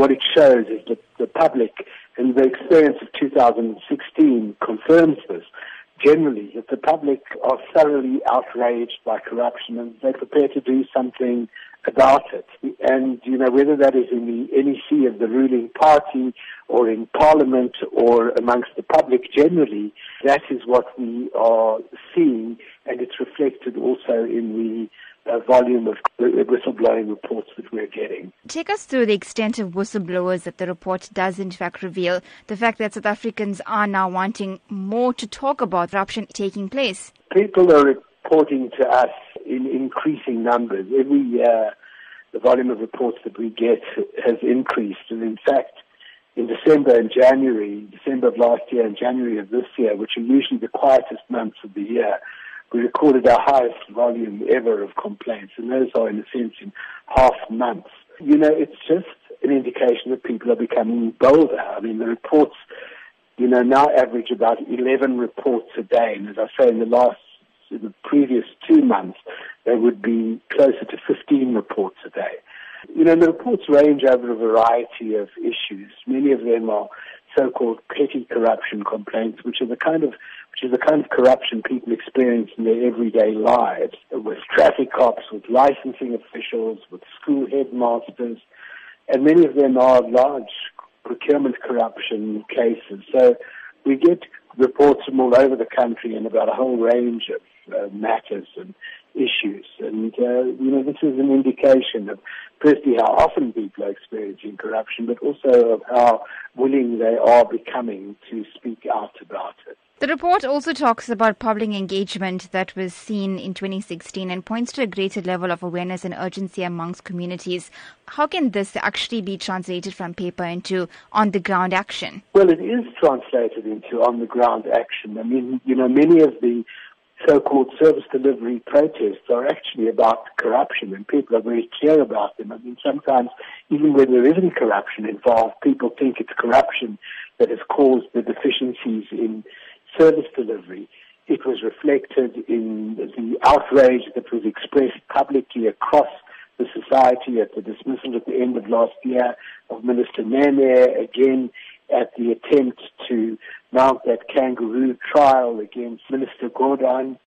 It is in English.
what it shows is that the public and the experience of 2016 confirms this generally, that the public are thoroughly outraged by corruption and they're prepared to do something about it. And, you know, whether that is in the NEC of the ruling party or in Parliament or amongst the public generally, that is what we are seeing and it's reflected also in the volume of whistleblowing reports that we're getting. Take us through the extent of whistleblowers that the report does in fact reveal, the fact that South Africans are now wanting more to talk about corruption taking place. People are reporting to us in increasing numbers. Every year, the volume of reports that we get has increased. And in fact, in December and January, December of last year and January of this year, which are usually the quietest months of the year, we recorded our highest volume ever of complaints. And those are, in a sense, in half months. You know, it's just an indication that people are becoming bolder. I mean, the reports, you know, now average about 11 reports a day. And as I say, in the last in the previous two months, there would be closer to 15 reports a day. You know, the reports range over a variety of issues. Many of them are so-called petty corruption complaints, which are the kind of which is the kind of corruption people experience in their everyday lives, with traffic cops, with licensing officials, with school headmasters, and many of them are large procurement corruption cases. So we get reports from all over the country and about a whole range of uh, matters and issues. And, uh, you know, this is an indication of, firstly, how often people are experiencing corruption, but also of how willing they are becoming to speak out about it. The report also talks about public engagement that was seen in 2016 and points to a greater level of awareness and urgency amongst communities. How can this actually be translated from paper into on the ground action? Well, it is translated into on the ground action. I mean, you know, many of the so-called service delivery protests are actually about corruption and people are very clear about them. I mean, sometimes even when there isn't corruption involved, people think it's corruption that has caused the deficiencies in service delivery. It was reflected in the outrage that was expressed publicly across the society at the dismissal at the end of last year of Minister Nene, again at the attempt to mount that kangaroo trial against Minister Gordhan.